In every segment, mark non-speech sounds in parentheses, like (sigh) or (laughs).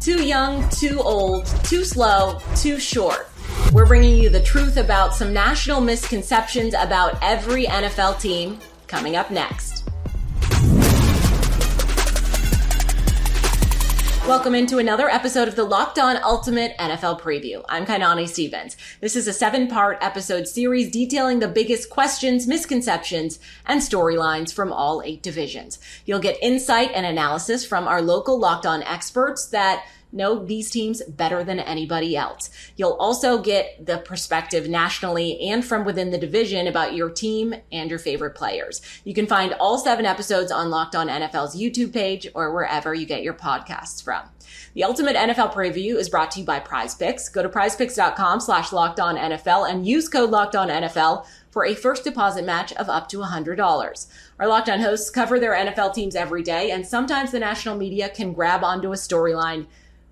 Too young, too old, too slow, too short. We're bringing you the truth about some national misconceptions about every NFL team coming up next. Welcome into another episode of the Locked On Ultimate NFL Preview. I'm Kainani Stevens. This is a seven part episode series detailing the biggest questions, misconceptions, and storylines from all eight divisions. You'll get insight and analysis from our local Locked On experts that know these teams better than anybody else. You'll also get the perspective nationally and from within the division about your team and your favorite players. You can find all seven episodes on Locked On NFL's YouTube page or wherever you get your podcasts from. The Ultimate NFL Preview is brought to you by Prize Picks. Go to prizepicks.com slash locked on NFL and use code locked on NFL for a first deposit match of up to $100. Our Locked On hosts cover their NFL teams every day, and sometimes the national media can grab onto a storyline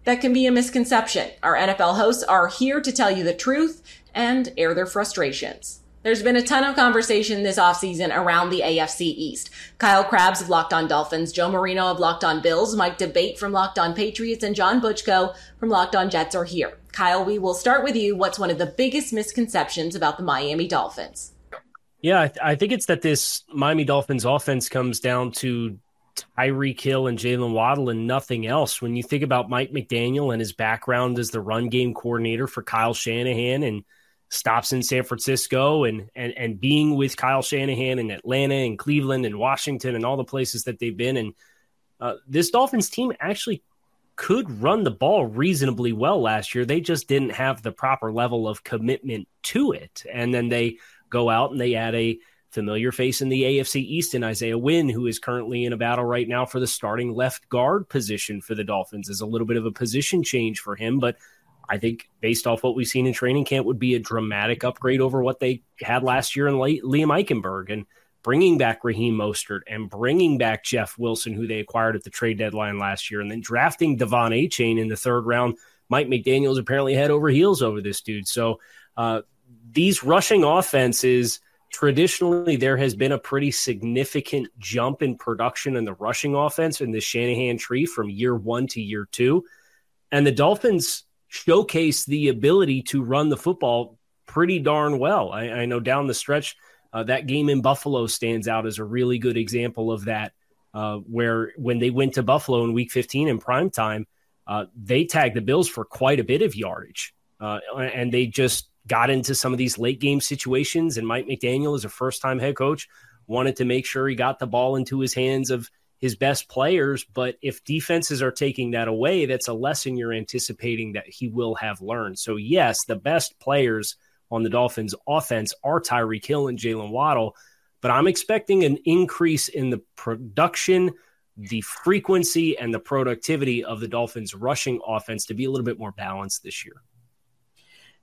that can be a misconception. Our NFL hosts are here to tell you the truth and air their frustrations. There's been a ton of conversation this offseason around the AFC East. Kyle Crabbs of Locked On Dolphins, Joe Marino of Locked On Bills, Mike D'Abate from Locked On Patriots, and John Butchko from Locked On Jets are here. Kyle, we will start with you. What's one of the biggest misconceptions about the Miami Dolphins? Yeah, I, th- I think it's that this Miami Dolphins offense comes down to Tyreek Hill and Jaylen Waddle and nothing else. When you think about Mike McDaniel and his background as the run game coordinator for Kyle Shanahan and stops in San Francisco and and and being with Kyle Shanahan in Atlanta and Cleveland and Washington and all the places that they've been and uh, this Dolphins team actually could run the ball reasonably well last year. They just didn't have the proper level of commitment to it. And then they go out and they add a familiar face in the AFC East in Isaiah Wynn, who is currently in a battle right now for the starting left guard position for the Dolphins. Is a little bit of a position change for him, but I think based off what we've seen in training camp would be a dramatic upgrade over what they had last year in Liam Eichenberg and bringing back Raheem Mostert and bringing back Jeff Wilson, who they acquired at the trade deadline last year, and then drafting De'Von Achane in the third round. Mike McDaniel's apparently head over heels over this dude. So uh, these rushing offenses – traditionally there has been a pretty significant jump in production in the rushing offense in the Shanahan tree from year one to year two. And the Dolphins showcase the ability to run the football pretty darn well. I, I know down the stretch, uh, that game in Buffalo stands out as a really good example of that, uh, where when they went to Buffalo in week 15 in prime time, uh, they tagged the Bills for quite a bit of yardage. Uh, and they just got into some of these late game situations. And Mike McDaniel, as a first time head coach, wanted to make sure he got the ball into his hands of his best players. But if defenses are taking that away, that's a lesson you're anticipating that he will have learned. So, yes, the best players on the Dolphins offense are Tyreek Hill and Jaylen Waddle. But I'm expecting an increase in the production, the frequency, and the productivity of the Dolphins' rushing offense to be a little bit more balanced this year.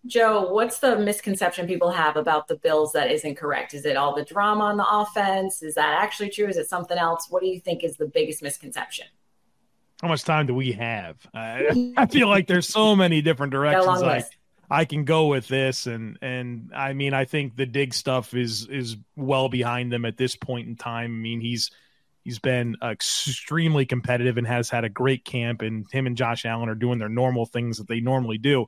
Joe, what's the misconception people have about the Bills that isn't correct? Is it all the drama on the offense? Is that actually true? Is it something else? What do you think is the biggest misconception? How much time do we have? I, (laughs) I feel like there's so many different (laughs) directions I, I can go with this, and and I mean I think the dig stuff is is well behind them at this point in time. I mean he's he's been extremely competitive and has had a great camp, and him and Josh Allen are doing their normal things that they normally do.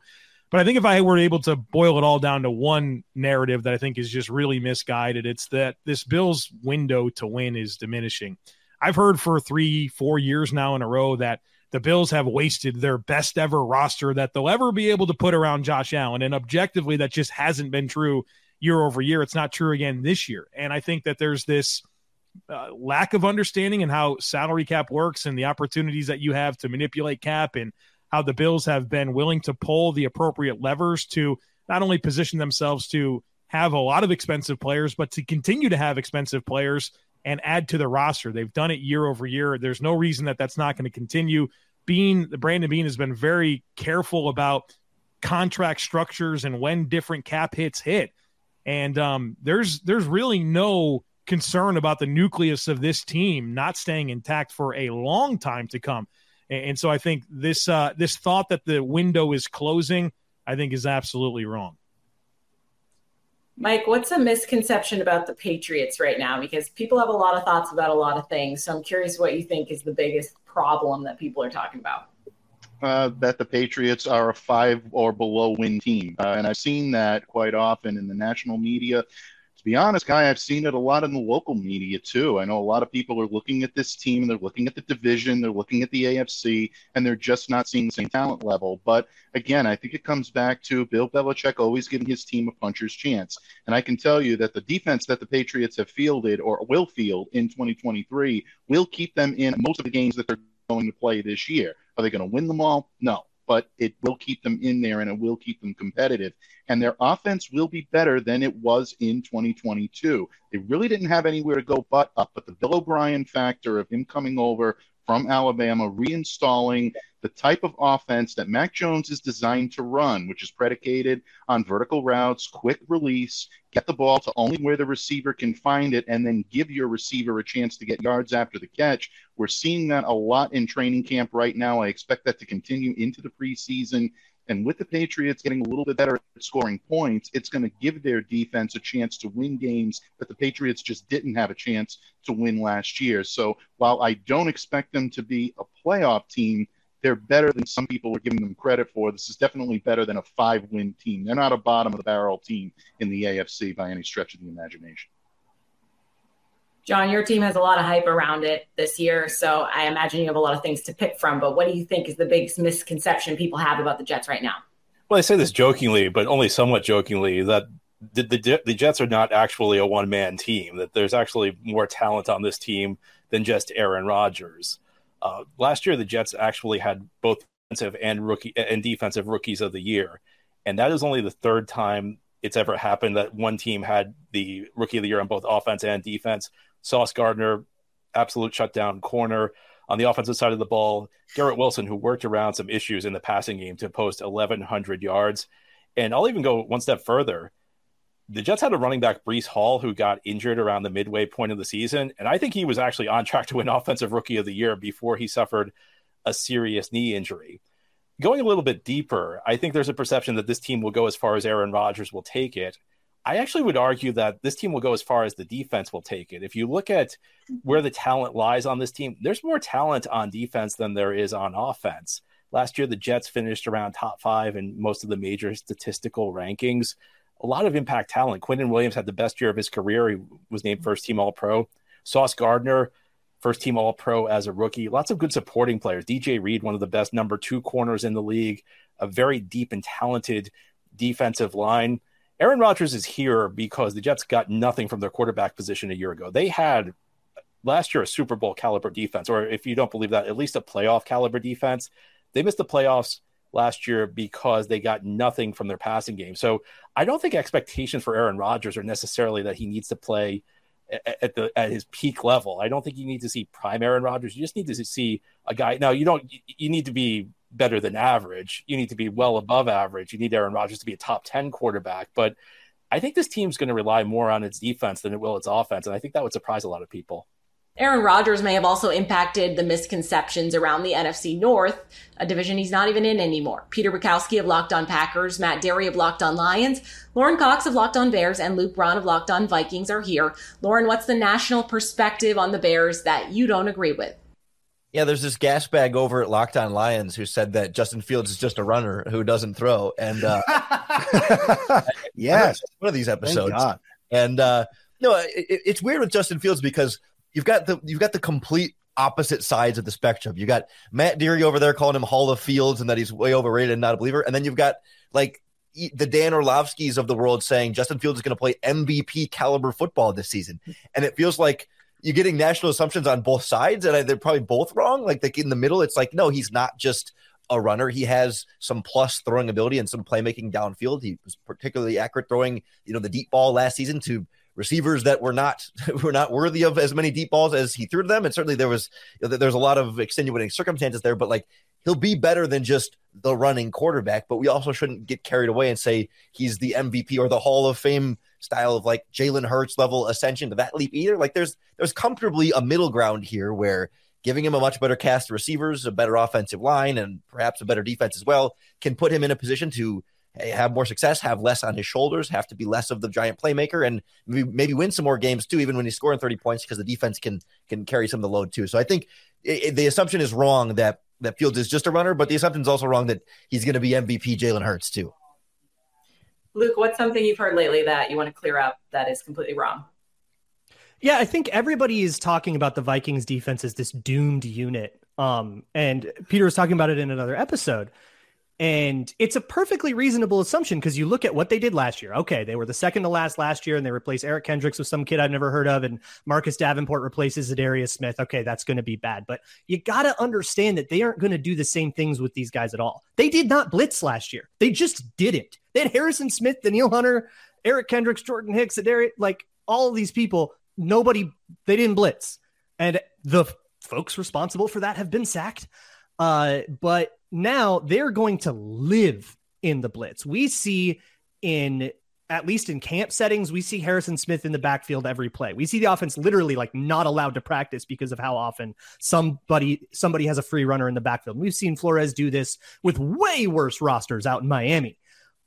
But I think if I were able to boil it all down to one narrative that I think is just really misguided, it's that this Bills window to win is diminishing. I've heard for three, four years now in a row that the Bills have wasted their best ever roster that they'll ever be able to put around Josh Allen. And objectively, that just hasn't been true year over year. It's not true again this year. And I think that there's this uh, lack of understanding in how salary cap works and the opportunities that you have to manipulate cap and how the Bills have been willing to pull the appropriate levers to not only position themselves to have a lot of expensive players, but to continue to have expensive players and add to the roster. They've done it year over year. There's no reason that that's not going to continue. Beane, the Brandon Beane has been very careful about contract structures and when different cap hits hit. And um, there's there's really no concern about the nucleus of this team not staying intact for a long time to come. And so I think this uh, this thought that the window is closing, I think, is absolutely wrong. Mike, what's a misconception about the Patriots right now? Because people have a lot of thoughts about a lot of things. So I'm curious what you think is the biggest problem that people are talking about. uh, that the Patriots are a five or below win team. Uh, and I've seen that quite often in the national media. To be honest, Guy, I've seen it a lot in the local media too. I know a lot of people are looking at this team and they're looking at the division, they're looking at the AFC, and they're just not seeing the same talent level. But again, I think it comes back to Bill Belichick always giving his team a puncher's chance. And I can tell you that the defense that the Patriots have fielded or will field in 2023 will keep them in most of the games that they're going to play this year. Are they going to win them all? No, but it will keep them in there and it will keep them competitive. And their offense will be better than it was in 2022. They really didn't have anywhere to go but up, but the Bill O'Brien factor of him coming over from Alabama, reinstalling the type of offense that Mac Jones is designed to run, which is predicated on vertical routes, quick release, get the ball to only where the receiver can find it, and then give your receiver a chance to get yards after the catch. We're seeing that a lot in training camp right now. I expect that to continue into the preseason. And with the Patriots getting a little bit better at scoring points, it's going to give their defense a chance to win games that the Patriots just didn't have a chance to win last year. So while I don't expect them to be a playoff team, they're better than some people are giving them credit for. This is definitely better than a five win team. They're not a bottom of the barrel team in the AFC by any stretch of the imagination. John, your team has a lot of hype around it this year, so I imagine you have a lot of things to pick from. But what do you think is the biggest misconception people have about the Jets right now? Well, I say this jokingly, but only somewhat jokingly, that the, the, the Jets are not actually a one man team, that there's actually more talent on this team than just Aaron Rodgers. Uh, last year, the Jets actually had both defensive and rookie and defensive rookies of the year, and that is only the third time it's ever happened that one team had the rookie of the year on both offense and defense. Sauce Gardner, absolute shutdown corner. On the offensive side of the ball, Garrett Wilson, who worked around some issues in the passing game to post 1,100 yards. And I'll even go one step further. The Jets had a running back, Breece Hall, who got injured around the midway point of the season. And I think he was actually on track to win Offensive Rookie of the Year before he suffered a serious knee injury. Going a little bit deeper, I think there's a perception that this team will go as far as Aaron Rodgers will take it. I actually would argue that this team will go as far as the defense will take it. If you look at where the talent lies on this team, there's more talent on defense than there is on offense. Last year, the Jets finished around top five in most of the major statistical rankings. A lot of impact talent. Quinnen Williams had the best year of his career. He was named first team All Pro. Sauce Gardner, first team All Pro as a rookie. Lots of good supporting players. DJ Reed, one of the best number two corners in the league, a very deep and talented defensive line. Aaron Rodgers is here because the Jets got nothing from their quarterback position a year ago. They had last year a Super Bowl caliber defense, or if you don't believe that, at least a playoff caliber defense. They missed the playoffs last year because they got nothing from their passing game. So I don't think expectations for Aaron Rodgers are necessarily that he needs to play at the at his peak level. I don't think you need to see prime Aaron Rodgers. You just need to see a guy. Now you don't. You need to be better than average. You need to be well above average. You need Aaron Rodgers to be a top 10 quarterback. But I think this team's going to rely more on its defense than it will its offense. And I think that would surprise a lot of people. Aaron Rodgers may have also impacted the misconceptions around the NFC North, a division he's not even in anymore. Peter Bukowski of Locked On Packers, Matt Dery of Locked On Lions, Lauren Cox of Locked On Bears, and Luke Braun of Locked On Vikings are here. Lauren, what's the national perspective on the Bears that you don't agree with? Yeah, there's this gas bag over at Locked On Lions who said that Justin Fields is just a runner who doesn't throw. And uh, (laughs) yes, one of these episodes. And uh, no, it, it's weird with Justin Fields because you've got the you've got the complete opposite sides of the spectrum. You got Matt Dery over there calling him Hall of Fields and that he's way overrated and not a believer, and then you've got like the Dan Orlovskis of the world saying Justin Fields is going to play MVP caliber football this season, and it feels like you're getting national assumptions on both sides, and they're probably both wrong. Like, like in the middle, it's like no, he's not just a runner. He has some plus throwing ability and some playmaking downfield. He was particularly accurate throwing, you know, the deep ball last season to receivers that were not (laughs) were not worthy of as many deep balls as he threw to them. And certainly there was there's a lot of extenuating circumstances there, but like he'll be better than just the running quarterback. But we also shouldn't get carried away and say he's the MVP or the Hall of Fame style of like Jalen Hurts level ascension to that leap either. Like there's there's comfortably a middle ground here where giving him a much better cast of receivers, a better offensive line, and perhaps a better defense as well can put him in a position to eh, have more success, have less on his shoulders, have to be less of the giant playmaker, and maybe, maybe win some more games too, even when he's scoring 30 points because the defense can can carry some of the load too. So I think it, the assumption is wrong that that Fields is just a runner, but the assumption is also wrong that he's going to be MVP Jalen Hurts too. Luke, what's something you've heard lately that you want to clear up that is completely wrong? Yeah, I think everybody is talking about the Vikings defense as this doomed unit. Um, and Peter was talking about it in another episode. And it's a perfectly reasonable assumption because you look at what they did last year. Okay, they were the second to last last year, and they replaced Eric Kendricks with some kid I've never heard of, and Marcus Davenport replaces Za'Darius Smith. Okay, that's going to be bad, but you got to understand that they aren't going to do the same things with these guys at all. They did not blitz last year. They just didn't. They had Harrison Smith, Danielle Hunter, Eric Kendricks, Jordan Hicks, Za'Darius, like all of these people. Nobody, they didn't blitz, and the folks responsible for that have been sacked. Uh, but now they're going to live in the blitz. We see in at least in camp settings, we see Harrison Smith in the backfield every play. We see the offense literally like not allowed to practice because of how often somebody somebody has a free runner in the backfield. We've seen Flores do this with way worse rosters out in Miami.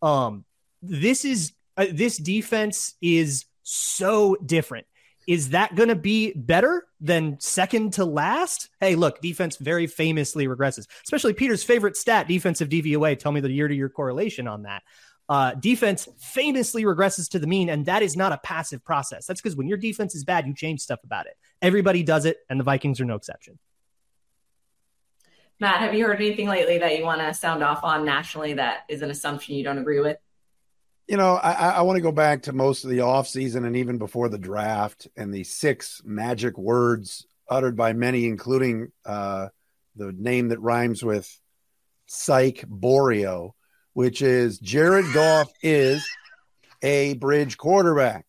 Um, this is uh, this defense is so different. Is that going to be better than second to last? Hey, look, defense very famously regresses, especially Peter's favorite stat, defensive DVOA. Tell me the year to year correlation on that. Uh, defense famously regresses to the mean, and that is not a passive process. That's because when your defense is bad, you change stuff about it. Everybody does it, and the Vikings are no exception. Matt, have you heard anything lately that you want to sound off on nationally that is an assumption you don't agree with? You know, I, I want to go back to most of the offseason and even before the draft and the six magic words uttered by many, including uh, the name that rhymes with Psych Borio, which is Jared Goff is a bridge quarterback.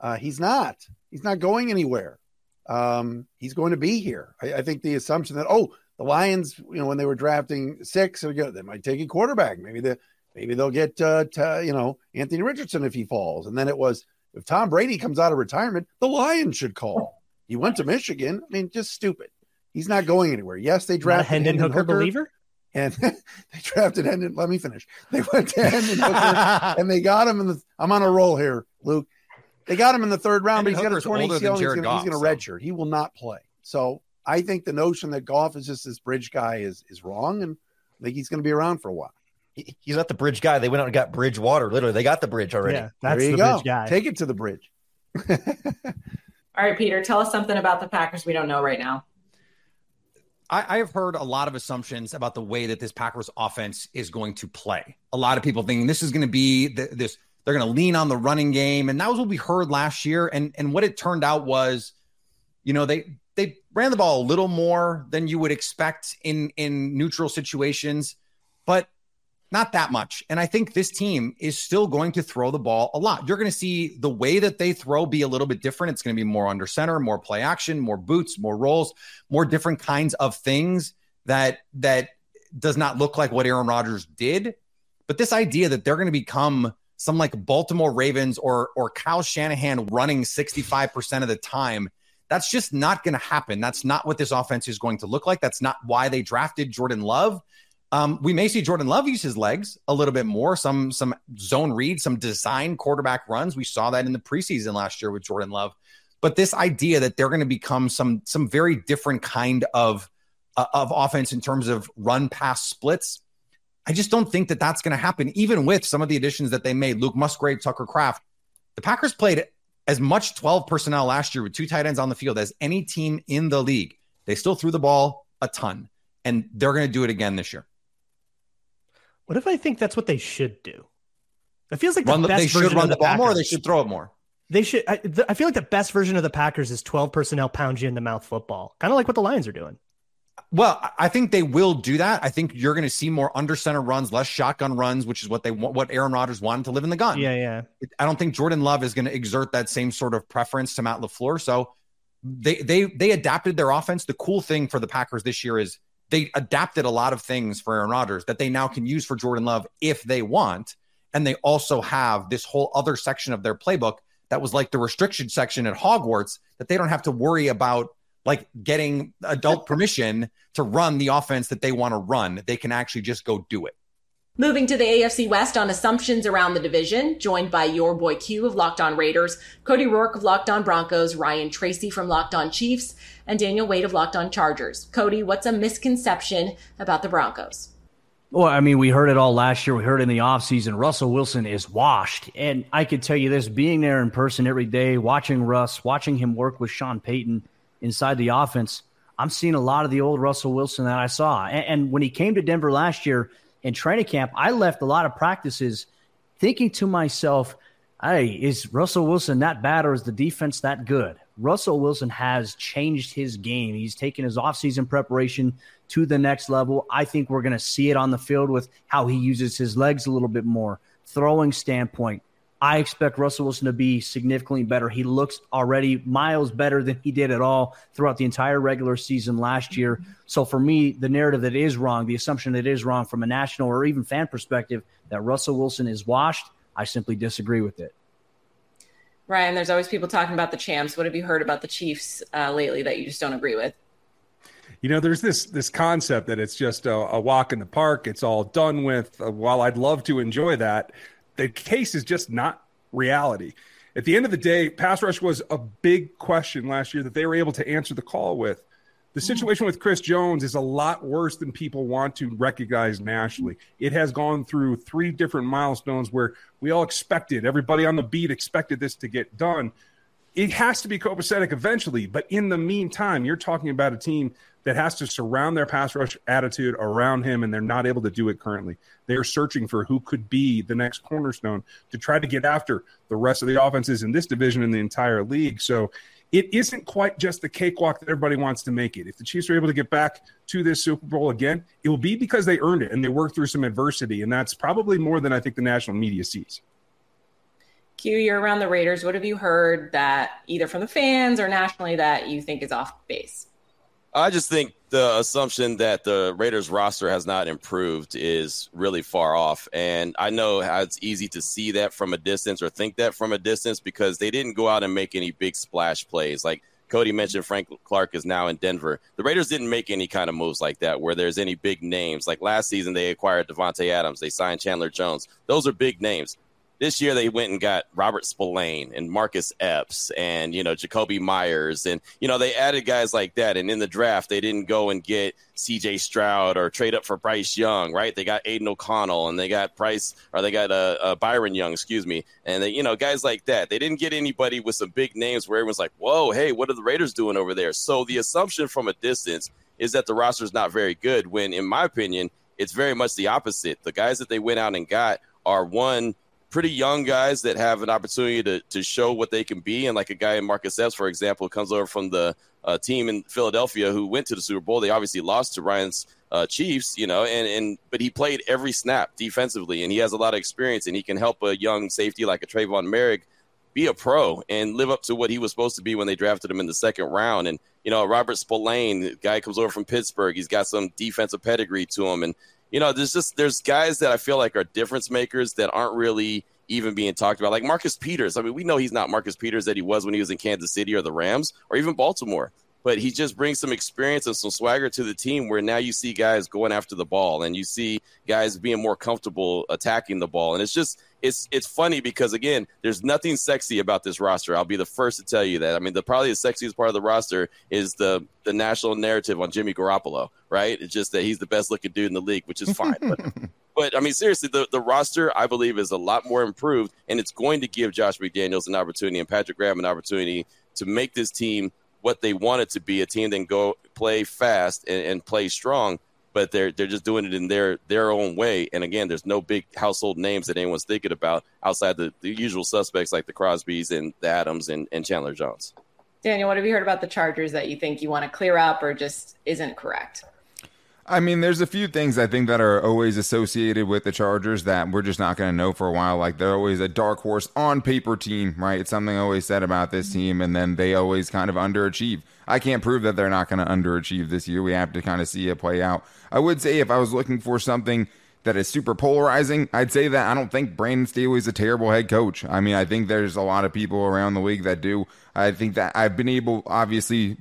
Uh, he's not. He's not going anywhere. Um, he's going to be here. I, I, think the assumption that oh, the Lions, you know, when they were drafting six, they might take a quarterback. Maybe the Maybe they'll get, uh, to, you know, Anthony Richardson if he falls. And then it was, if Tom Brady comes out of retirement, the Lions should call. He went to Michigan. I mean, just stupid. He's not going anywhere. Yes, they drafted Hendon, Hendon Hooker, Hooker, believer, and (laughs) they drafted Hendon. Let me finish. They went to Hendon Hooker, (laughs) and they got him in the. I'm on a roll here, Luke. They got him in the third round, Hendon but he's Hooker's got a 20 ACL. He's going to so. redshirt. He will not play. So I think the notion that Goff is just this bridge guy is is wrong, and I think he's going to be around for a while he's not the bridge guy. They went out and got bridge water. Literally, they got the bridge already. Yeah, that's there you the go. bridge guy. Take it to the bridge. (laughs) All right, Peter, tell us something about the Packers we don't know right now. I, I, have heard a lot of assumptions about the way that this Packers offense is going to play. A lot of people thinking this is going to be the, this. They're going to lean on the running game, and that was what we heard last year. And and what it turned out was, you know, they they ran the ball a little more than you would expect in in neutral situations, but not that much. And I think this team is still going to throw the ball a lot. You're going to see the way that they throw be a little bit different. It's going to be more under center, more play action, more boots, more rolls, more different kinds of things that that does not look like what Aaron Rodgers did. But this idea that they're going to become some like Baltimore Ravens or or Kyle Shanahan running 65% of the time, that's just not going to happen. That's not what this offense is going to look like. That's not why they drafted Jordan Love. Um, we may see Jordan Love use his legs a little bit more, some some zone read, some design quarterback runs. We saw that in the preseason last year with Jordan Love. But this idea that they're going to become some some very different kind of uh, of offense in terms of run pass splits, I just don't think that that's going to happen. Even with some of the additions that they made, Luke Musgrave, Tucker Kraft, the Packers played as much 12 personnel last year with two tight ends on the field as any team in the league. They still threw the ball a ton, and they're going to do it again this year. What if I think that's what they should do? It feels like the run best they should run the, the ball more. They should throw it more. They should. I, the, I, feel like the best version of the Packers is 12 personnel pound you in the mouth football, kind of like what the Lions are doing. Well, I think they will do that. I think you're going to see more under center runs, less shotgun runs, which is what they want, what Aaron Rodgers wanted to live in the gun. Yeah, yeah. I don't think Jordan Love is going to exert that same sort of preference to Matt LaFleur. So they they they adapted their offense. The cool thing for the Packers this year is they adapted a lot of things for Aaron Rodgers that they now can use for Jordan Love if they want. And they also have this whole other section of their playbook that was like the restriction section at Hogwarts that they don't have to worry about like getting adult permission to run the offense that they want to run. They can actually just go do it. Moving to the AFC West on assumptions around the division, joined by your boy Q of Locked On Raiders, Cody Roark of Locked On Broncos, Ryan Tracy from Locked On Chiefs, and Daniel Wade of Locked On Chargers. Cody, what's a misconception about the Broncos? Well, I mean, we heard it all last year. We heard in the offseason. Russell Wilson is washed. And I could tell you this being there in person every day, watching Russ, watching him work with Sean Payton inside the offense, I'm seeing a lot of the old Russell Wilson that I saw. And, and when he came to Denver last year, in training camp, I left a lot of practices thinking to myself, hey, is Russell Wilson that bad or is the defense that good? Russell Wilson has changed his game. He's taken his offseason preparation to the next level. I think we're going to see it on the field with how he uses his legs a little bit more, throwing standpoint, I expect Russell Wilson to be significantly better. He looks already miles better than he did at all throughout the entire regular season last year. So for me, the narrative that is wrong, the assumption that is wrong from a national or even fan perspective that Russell Wilson is washed, I simply disagree with it. Ryan, there's always people talking about the champs. What have you heard about the Chiefs uh, lately that you just don't agree with? You know, there's this this concept that it's just a, a walk in the park. It's all done with. Uh, while I'd love to enjoy that, the case is just not reality. At the end of the day, pass rush was a big question last year that they were able to answer the call with. The mm-hmm. situation with Chris Jones is a lot worse than people want to recognize nationally. It has gone through three different milestones where we all expected, everybody on the beat expected this to get done. It has to be copacetic eventually, but in the meantime, you're talking about a team that has to surround their pass rush attitude around him, and they're not able to do it currently. They're searching for who could be the next cornerstone to try to get after the rest of the offenses in this division in the entire league. So it isn't quite just the cakewalk that everybody wants to make it. If the Chiefs are able to get back to this Super Bowl again, it will be because they earned it and they worked through some adversity. And that's probably more than I think the national media sees. Q, you're around the Raiders. What have you heard that either from the fans or nationally that you think is off base? I just think the assumption that the Raiders roster has not improved is really far off. And I know how it's easy to see that from a distance or think that from a distance because they didn't go out and make any big splash plays. Like Cody mentioned, Frank Clark is now in Denver. The Raiders didn't make any kind of moves like that where there's any big names. Like last season, they acquired Davante Adams, they signed Chandler Jones. Those are big names. This year they went and got Robert Spillane and Marcus Epps and you know Jakobi Meyers and you know they added guys like that. And in the draft they didn't go and get C.J. Stroud or trade up for Bryce Young, right? They got Aidan O'Connell and they got Bryce or they got uh, uh, Byron Young, excuse me, and they, you know guys like that. They didn't get anybody with some big names where everyone's like, "Whoa, hey, what are the Raiders doing over there?" So the assumption from a distance is that the roster is not very good. When in my opinion, it's very much the opposite. The guys that they went out and got are one pretty young guys that have an opportunity to, to show what they can be. And like a guy in Marcus Epps, for example, comes over from the uh, team in Philadelphia who went to the Super Bowl. They obviously lost to Ryan's uh, Chiefs, you know, and, and but he played every snap defensively, and he has a lot of experience, and he can help a young safety like a Tre'von Moehrig be a pro and live up to what he was supposed to be when they drafted him in the second round. And you know, Robert Spillane, guy comes over from Pittsburgh, he's got some defensive pedigree to him, and you know, there's just there's guys that I feel like are difference makers that aren't really even being talked about. Like Marcus Peters. I mean, we know he's not Marcus Peters that he was when he was in Kansas City or the Rams or even Baltimore. But he just brings some experience and some swagger to the team where now you see guys going after the ball and you see guys being more comfortable attacking the ball. And it's just it's it's funny because again, there's nothing sexy about this roster. I'll be the first to tell you that. I mean, the probably the sexiest part of the roster is the the national narrative on Jimmy Garoppolo, right? It's just that he's the best looking dude in the league, which is fine. but, (laughs) but I mean, seriously, the, the roster I believe is a lot more improved, and it's going to give Josh McDaniels an opportunity and Patrick Graham an opportunity to make this team what they want it to be a team that can go play fast and, and play strong but they're they're just doing it in their their own way. And again, there's no big household names that anyone's thinking about outside the, the usual suspects like the Crosbys and the Adams and, and Chandler Jones. Daniel, what have you heard about the Chargers that you think you want to clear up or just isn't correct? I mean, there's a few things I think that are always associated with the Chargers that we're just not going to know for a while. Like they're always a dark horse on paper team, right? It's something I always said about this mm-hmm. team, and then they always kind of underachieve. I can't prove that they're not going to underachieve this year. We have to kind of see it play out. I would say if I was looking for something that is super polarizing, I'd say that I don't think Brandon Staley is a terrible head coach. I mean, I think there's a lot of people around the league that do. I think that I've been able, obviously,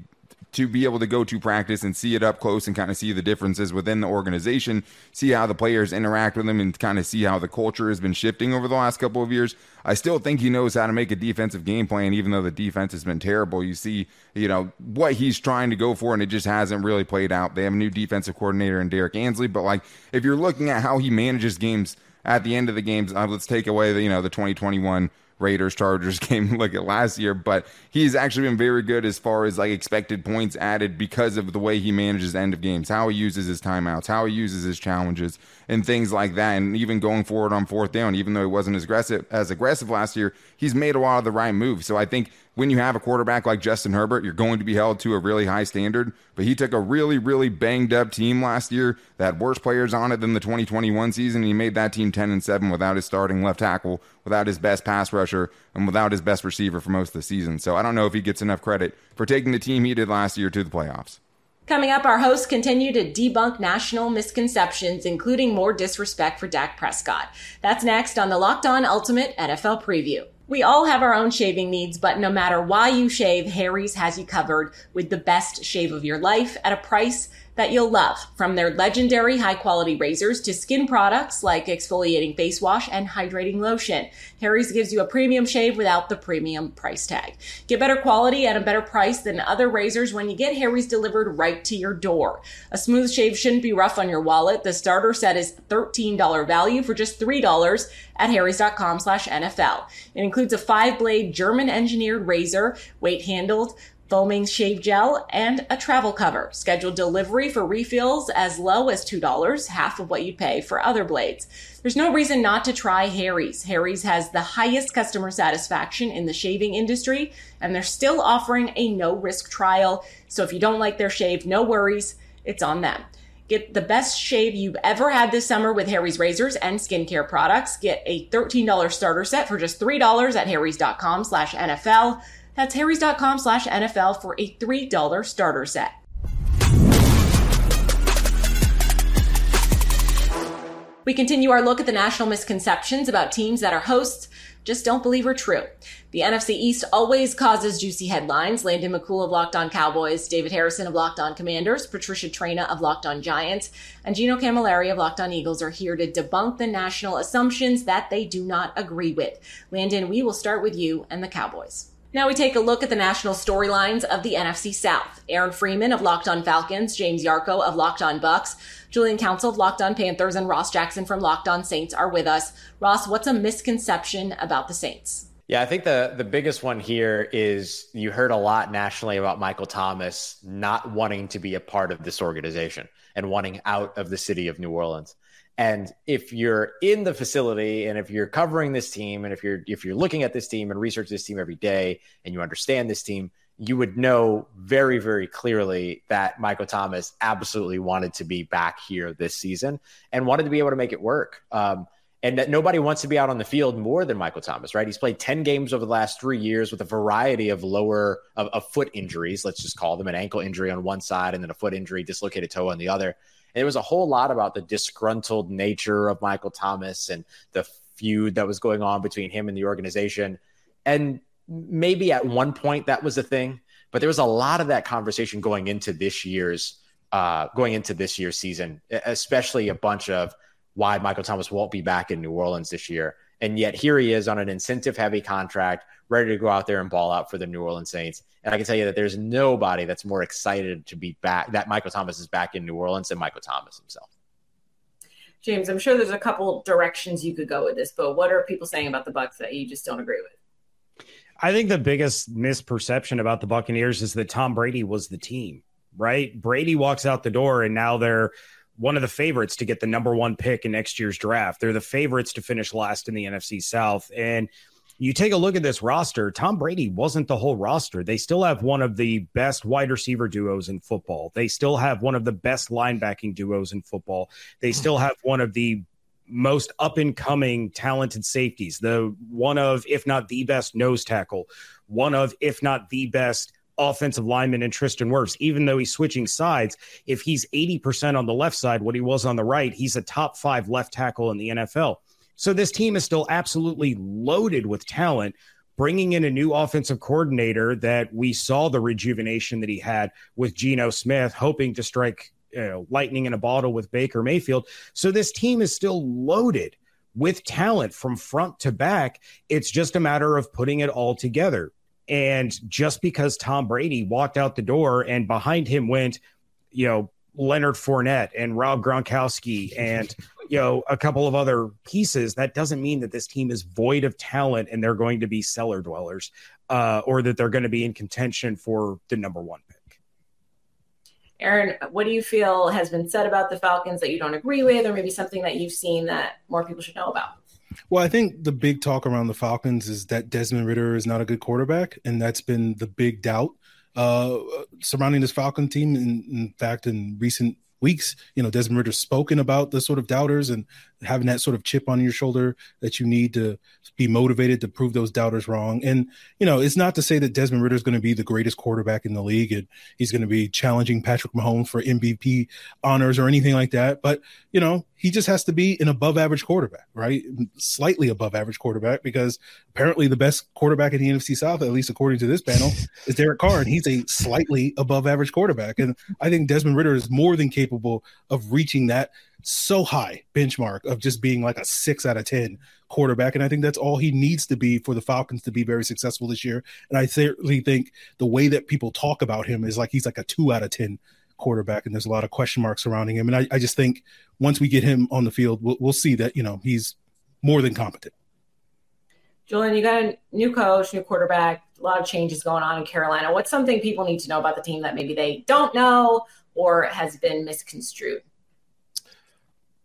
to be able to go to practice and see it up close and kind of see the differences within the organization, see how the players interact with them, and kind of see how the culture has been shifting over the last couple of years. I still think he knows how to make a defensive game plan, even though the defense has been terrible. You see, you know, what he's trying to go for, and it just hasn't really played out. They have a new defensive coordinator in Derrick Ansley, but like if you're looking at how he manages games at the end of the games, uh, let's take away the you know the 2021 Raiders Chargers (laughs) game look at last year, but he's actually been very good as far as like expected points added because of the way he manages end of games, how he uses his timeouts, how he uses his challenges, and things like that. And even going forward on fourth down, even though he wasn't as aggressive as aggressive last year, he's made a lot of the right moves. So I think when you have a quarterback like Justin Herbert, you're going to be held to a really high standard. But he took a really, really banged up team last year that had worse players on it than the 2021 season. He made that team 10 and 7 without his starting left tackle, without his best pass rusher, and without his best receiver for most of the season. So I don't know if he gets enough credit for taking the team he did last year to the playoffs. Coming up, our hosts continue to debunk national misconceptions, including more disrespect for Dak Prescott. That's next on the Locked On Ultimate NFL Preview. We all have our own shaving needs, but no matter why you shave, Harry's has you covered with the best shave of your life at a price that you'll love. From their legendary high quality razors to skin products like exfoliating face wash and hydrating lotion, Harry's gives you a premium shave without the premium price tag. Get better quality at a better price than other razors when you get Harry's delivered right to your door. A smooth shave shouldn't be rough on your wallet. The starter set is $13 value for just $3 at harrys.com slash NFL. It includes a five blade German engineered razor, weight handled, foaming shave gel, and a travel cover. Scheduled delivery for refills as low as $2, half of what you'd pay for other blades. There's no reason not to try Harry's. Harry's has the highest customer satisfaction in the shaving industry, and they're still offering a no risk trial. So if you don't like their shave, no worries. It's on them. Get the best shave you've ever had this summer with Harry's razors and skincare products. Get a $13 starter set for just $3 at harrys.com slash NFL. That's harrys.com slash NFL for a $3 starter set. We continue our look at the national misconceptions about teams that are hosts just don't believe are true. The NFC East always causes juicy headlines. Landon McCool of Locked On Cowboys, David Harrison of Locked On Commanders, Patricia Traina of Locked On Giants, and Gino Camilleri of Locked On Eagles are here to debunk the national assumptions that they do not agree with. Landon, we will start with you and the Cowboys. Now we take a look at the national storylines of the NFC South. Aaron Freeman of Locked On Falcons, James Yarcho of Locked On Bucs, Julian Council of Locked On Panthers, and Ross Jackson from Locked On Saints are with us. Ross, what's a misconception about the Saints? Yeah, I think the the biggest one here is you heard a lot nationally about Michael Thomas not wanting to be a part of this organization and wanting out of the city of New Orleans. And if you're in the facility and if you're covering this team and if you're if you're looking at this team and research this team every day and you understand this team, you would know very, very clearly that Michael Thomas absolutely wanted to be back here this season and wanted to be able to make it work. Um, and that nobody wants to be out on the field more than Michael Thomas, right? He's played 10 games over the last three years with a variety of lower of, of foot injuries, let's just call them an ankle injury on one side and then a foot injury, dislocated toe on the other. And it was a whole lot about the disgruntled nature of Michael Thomas and the feud that was going on between him and the organization. And maybe at one point that was a thing, but there was a lot of that conversation going into this year's uh, going into this year's season, especially a bunch of why Michael Thomas won't be back in New Orleans this year. And yet here he is on an incentive heavy contract, ready to go out there and ball out for the New Orleans Saints. And I can tell you that there's nobody that's more excited to be back, that Michael Thomas is back in New Orleans than Michael Thomas himself. James, I'm sure there's a couple directions you could go with this, but what are people saying about the Bucs that you just don't agree with? I think the biggest misperception about the Buccaneers is that Tom Brady was the team, right? Brady walks out the door and now they're one of the favorites to get the number one pick in next year's draft. They're the favorites to finish last in the NFC South. And you take a look at this roster, Tom Brady wasn't the whole roster. They still have one of the best wide receiver duos in football. They still have one of the best linebacking duos in football. They still have one of the most up and coming talented safeties, the one of, if not the best nose tackle, one of, if not the best offensive lineman in Tristan Wirfs, even though he's switching sides. If he's 80% on the left side, what he was on the right, he's a top five left tackle in the NFL. So this team is still absolutely loaded with talent, bringing in a new offensive coordinator that we saw the rejuvenation that he had with Geno Smith, hoping to strike you know, lightning in a bottle with Baker Mayfield. So this team is still loaded with talent from front to back. It's just a matter of putting it all together. And just because Tom Brady walked out the door and behind him went, you know, Leonard Fournette and Rob Gronkowski and (laughs) you know a couple of other pieces, that doesn't mean that this team is void of talent and they're going to be cellar dwellers, uh, or that they're going to be in contention for the number one pick. Aaron, what do you feel has been said about the Falcons that you don't agree with, or maybe something that you've seen that more people should know about? Well, I think the big talk around the Falcons is that Desmond Ridder is not a good quarterback, and that's been the big doubt uh, surrounding this Falcon team. In, in fact, in recent weeks, you know, Desmond Ridder's spoken about the sort of doubters and having that sort of chip on your shoulder that you need to be motivated to prove those doubters wrong. And, you know, it's not to say that Desmond Ridder is going to be the greatest quarterback in the league and he's going to be challenging Patrick Mahomes for MVP honors or anything like that. But, you know, he just has to be an above average quarterback, right? Slightly above average quarterback because apparently the best quarterback in the NFC South, at least according to this panel, is Derek Carr. And he's a slightly above average quarterback. And I think Desmond Ridder is more than capable of reaching that so high benchmark of just being like a six out of 10 quarterback. And I think that's all he needs to be for the Falcons to be very successful this year. And I certainly think the way that people talk about him is like he's like a two out of 10 quarterback. And there's a lot of question marks surrounding him. And I, I just think once we get him on the field, we'll, we'll see that, you know, he's more than competent. Julian, you got a new coach, new quarterback, a lot of changes going on in Carolina. What's something people need to know about the team that maybe they don't know or has been misconstrued?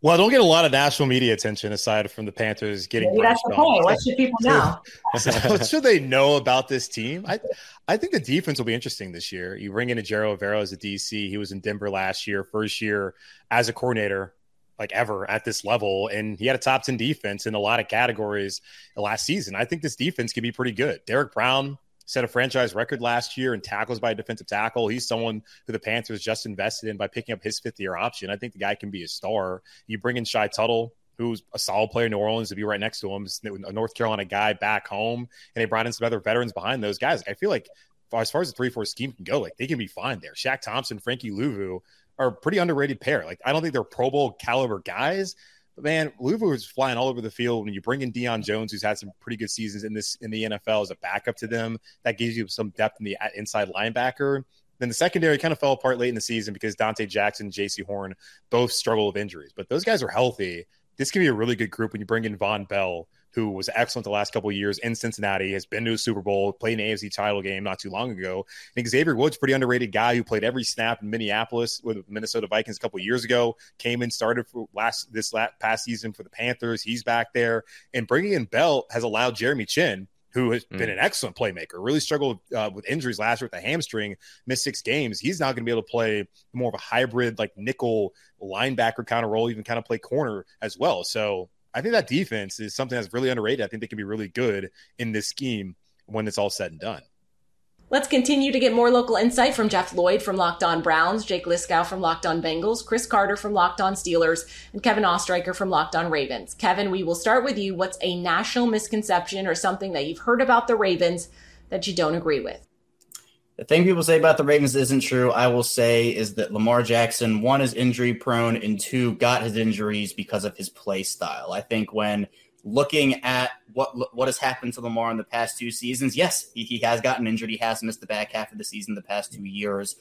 Well, I don't get a lot of national media attention aside from the Panthers getting. Maybe that's the point. What should people know? (laughs) what should they know about this team? I, I think the defense will be interesting this year. You bring in Ejiro Evero as a DC. He was in Denver last year, first year as a coordinator, like ever at this level, and he had a top ten defense in a lot of categories last season. I think this defense can be pretty good. Derrick Brown set a franchise record last year in tackles by a defensive tackle. He's someone who the Panthers just invested in by picking up his fifth year option. I think the guy can be a star. You bring in Shy Tuttle, who's a solid player in New Orleans to be right next to him, a North Carolina guy back home, and they brought in some other veterans behind those guys. I feel like as far as the three four scheme can go, like they can be fine there. Shaq Thompson, Frankie Luvu are a pretty underrated pair. Like I don't think they're Pro Bowl caliber guys, but man, Luvu is flying all over the field. When you bring in Deion Jones, who's had some pretty good seasons in this in the NFL as a backup to them, that gives you some depth in the inside linebacker. Then the secondary kind of fell apart late in the season because Donte Jackson and Jaycee Horn both struggle with injuries. But those guys are healthy. This can be a really good group when you bring in Vonn Bell, who was excellent the last couple years in Cincinnati, has been to a Super Bowl, played an AFC title game not too long ago. I think Xavier Woods, pretty underrated guy who played every snap in Minneapolis with the Minnesota Vikings a couple years ago, came in, started for last this last, past season for the Panthers. He's back there, and bringing in Bell has allowed Jeremy Chinn who has mm. been an excellent playmaker, really struggled uh, with injuries last year with a hamstring, missed six games. He's not going to be able to play more of a hybrid, like nickel linebacker kind of role, even kind of play corner as well. So I think that defense is something that's really underrated. I think they can be really good in this scheme when it's all said and done. Let's continue to get more local insight from Jeff Lloyd from Locked On Browns, Jake Liscow from Locked On Bengals, Chris Carter from Locked On Steelers, and Kevin Oestreicher from Locked On Ravens. Kevin, we will start with you. What's a national misconception or something that you've heard about the Ravens that you don't agree with? The thing people say about the Ravens isn't true. I will say is that Lamar Jackson, one, is injury prone, and two, got his injuries because of his play style. I think when looking at what what has happened to Lamar in the past two seasons, yes, he, he has gotten injured. He has missed the back half of the season the past two years.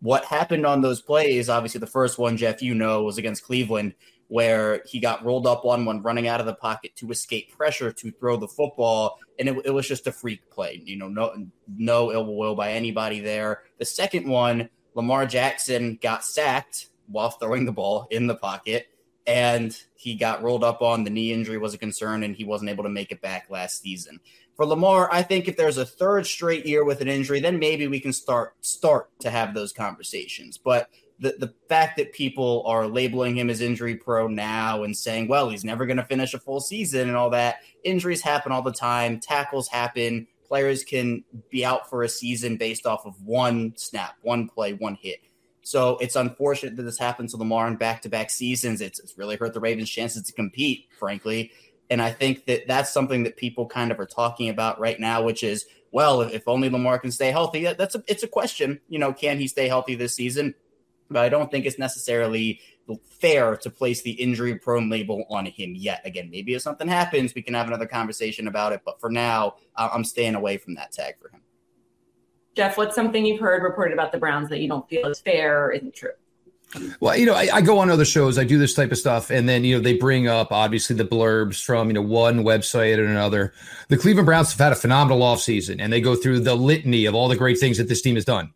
What happened on those plays, obviously, the first one, Jeff, you know, was against Cleveland where he got rolled up on when running out of the pocket to escape pressure to throw the football, and it, it, was just a freak play. You know, no no ill will by anybody there. The second one, Lamar Jackson got sacked while throwing the ball in the pocket, and he got rolled up on. The knee injury was a concern, and he wasn't able to make it back last season. For Lamar, I think if there's a third straight year with an injury, then maybe we can start start to have those conversations. But the, the fact that people are labeling him as injury prone now and saying, well, he's never going to finish a full season and all that. Injuries happen all the time, tackles happen. Players can be out for a season based off of one snap, one play, one hit. So it's unfortunate that this happens to Lamar in back to back seasons. It's, it's really hurt the Ravens' chances to compete, frankly. And I think that that's something that people kind of are talking about right now, which is, well, if only Lamar can stay healthy, that's a, it's a question. You know, can he stay healthy this season? But I don't think it's necessarily fair to place the injury prone label on him yet. Again, maybe if something happens, we can have another conversation about it. But for now, I'm staying away from that tag for him. Jeff, what's something you've heard reported about the Browns that you don't feel is fair or isn't true? Well, you know, I, I, go on other shows, I do this type of stuff, and then you know they bring up obviously the blurbs from you know one website and another. The Cleveland Browns have had a phenomenal offseason, and they go through the litany of all the great things that this team has done.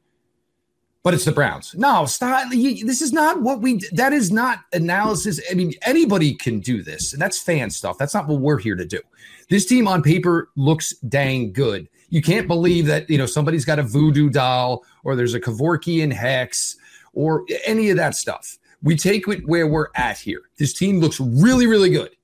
But it's the Browns. No, stop. You, this is not what we. That is not analysis. I mean, anybody can do this, and that's fan stuff. That's not what we're here to do. This team on paper looks dang good. You can't believe that you know somebody's got a voodoo doll or there's a Kevorkian hex or any of that stuff. We take it where we're at here. This team looks really, really good.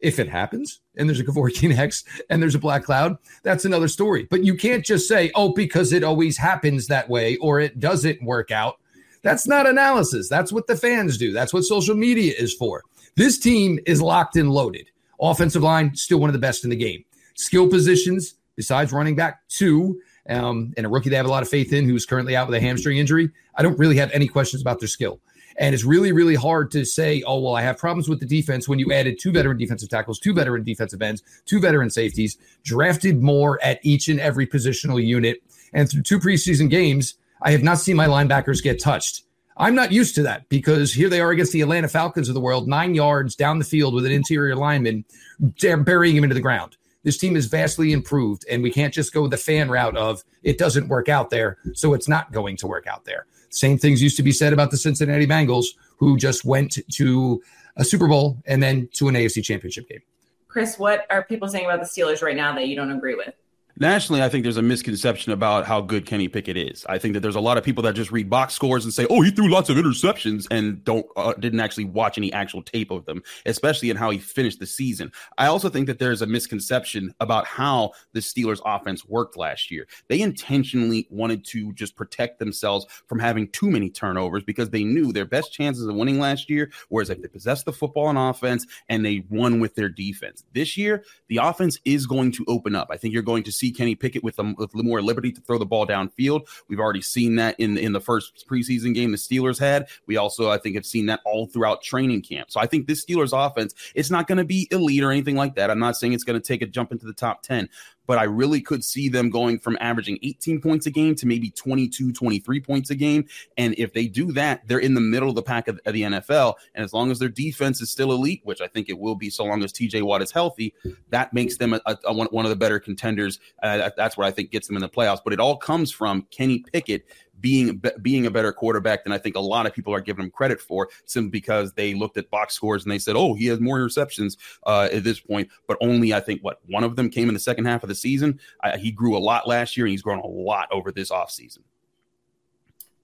If it happens and there's a Kevorkian (laughs) Hex and there's a black cloud, that's another story. But you can't just say, oh, because it always happens that way or it doesn't work out. That's not analysis. That's what the fans do. That's what social media is for. This team is locked and loaded. Offensive line, still one of the best in the game. Skill positions, besides running back, two um, and a rookie they have a lot of faith in who's currently out with a hamstring injury, I don't really have any questions about their skill. And it's really, really hard to say, oh, well, I have problems with the defense when you added two veteran defensive tackles, two veteran defensive ends, two veteran safeties, drafted more at each and every positional unit. And through two preseason games, I have not seen my linebackers get touched. I'm not used to that because here they are against the Atlanta Falcons of the world, nine yards down the field with an interior lineman burying him into the ground. This team is vastly improved, and we can't just go the fan route of it doesn't work out there, so it's not going to work out there. Same things used to be said about the Cincinnati Bengals, who just went to a Super Bowl and then to an AFC championship game. Chris, what are people saying about the Steelers right now that you don't agree with? Nationally, I think there's a misconception about how good Kenny Pickett is. I think that there's a lot of people that just read box scores and say, "Oh, he threw lots of interceptions," and don't uh, didn't actually watch any actual tape of them, especially in how he finished the season. I also think that there's a misconception about how the Steelers' offense worked last year. They intentionally wanted to just protect themselves from having too many turnovers because they knew their best chances of winning last year was if they possessed the football on offense and they won with their defense. This year, the offense is going to open up. I think you're going to see see Kenny Pickett with, um, with more liberty to throw the ball downfield. We've already seen that in in the first preseason game the Steelers had. We also, I think, have seen that all throughout training camp. So I think this Steelers offense, it's not going to be elite or anything like that. I'm not saying it's going to take a jump into the top 10, but I really could see them going from averaging 18 points a game to maybe 22, 23 points a game. And if they do that, they're in the middle of the pack of, of the NFL. And as long as their defense is still elite, which I think it will be so long as TJ Watt is healthy, that makes them a, a, a one, of the better contenders. Uh, that's what I think gets them in the playoffs. But it all comes from Kenny Pickett being being a better quarterback than I think a lot of people are giving him credit for, simply because they looked at box scores and they said, "Oh, he has more interceptions uh, at this point," but only I think what one of them came in the second half of the season. he grew a lot last year, and he's grown a lot over this offseason.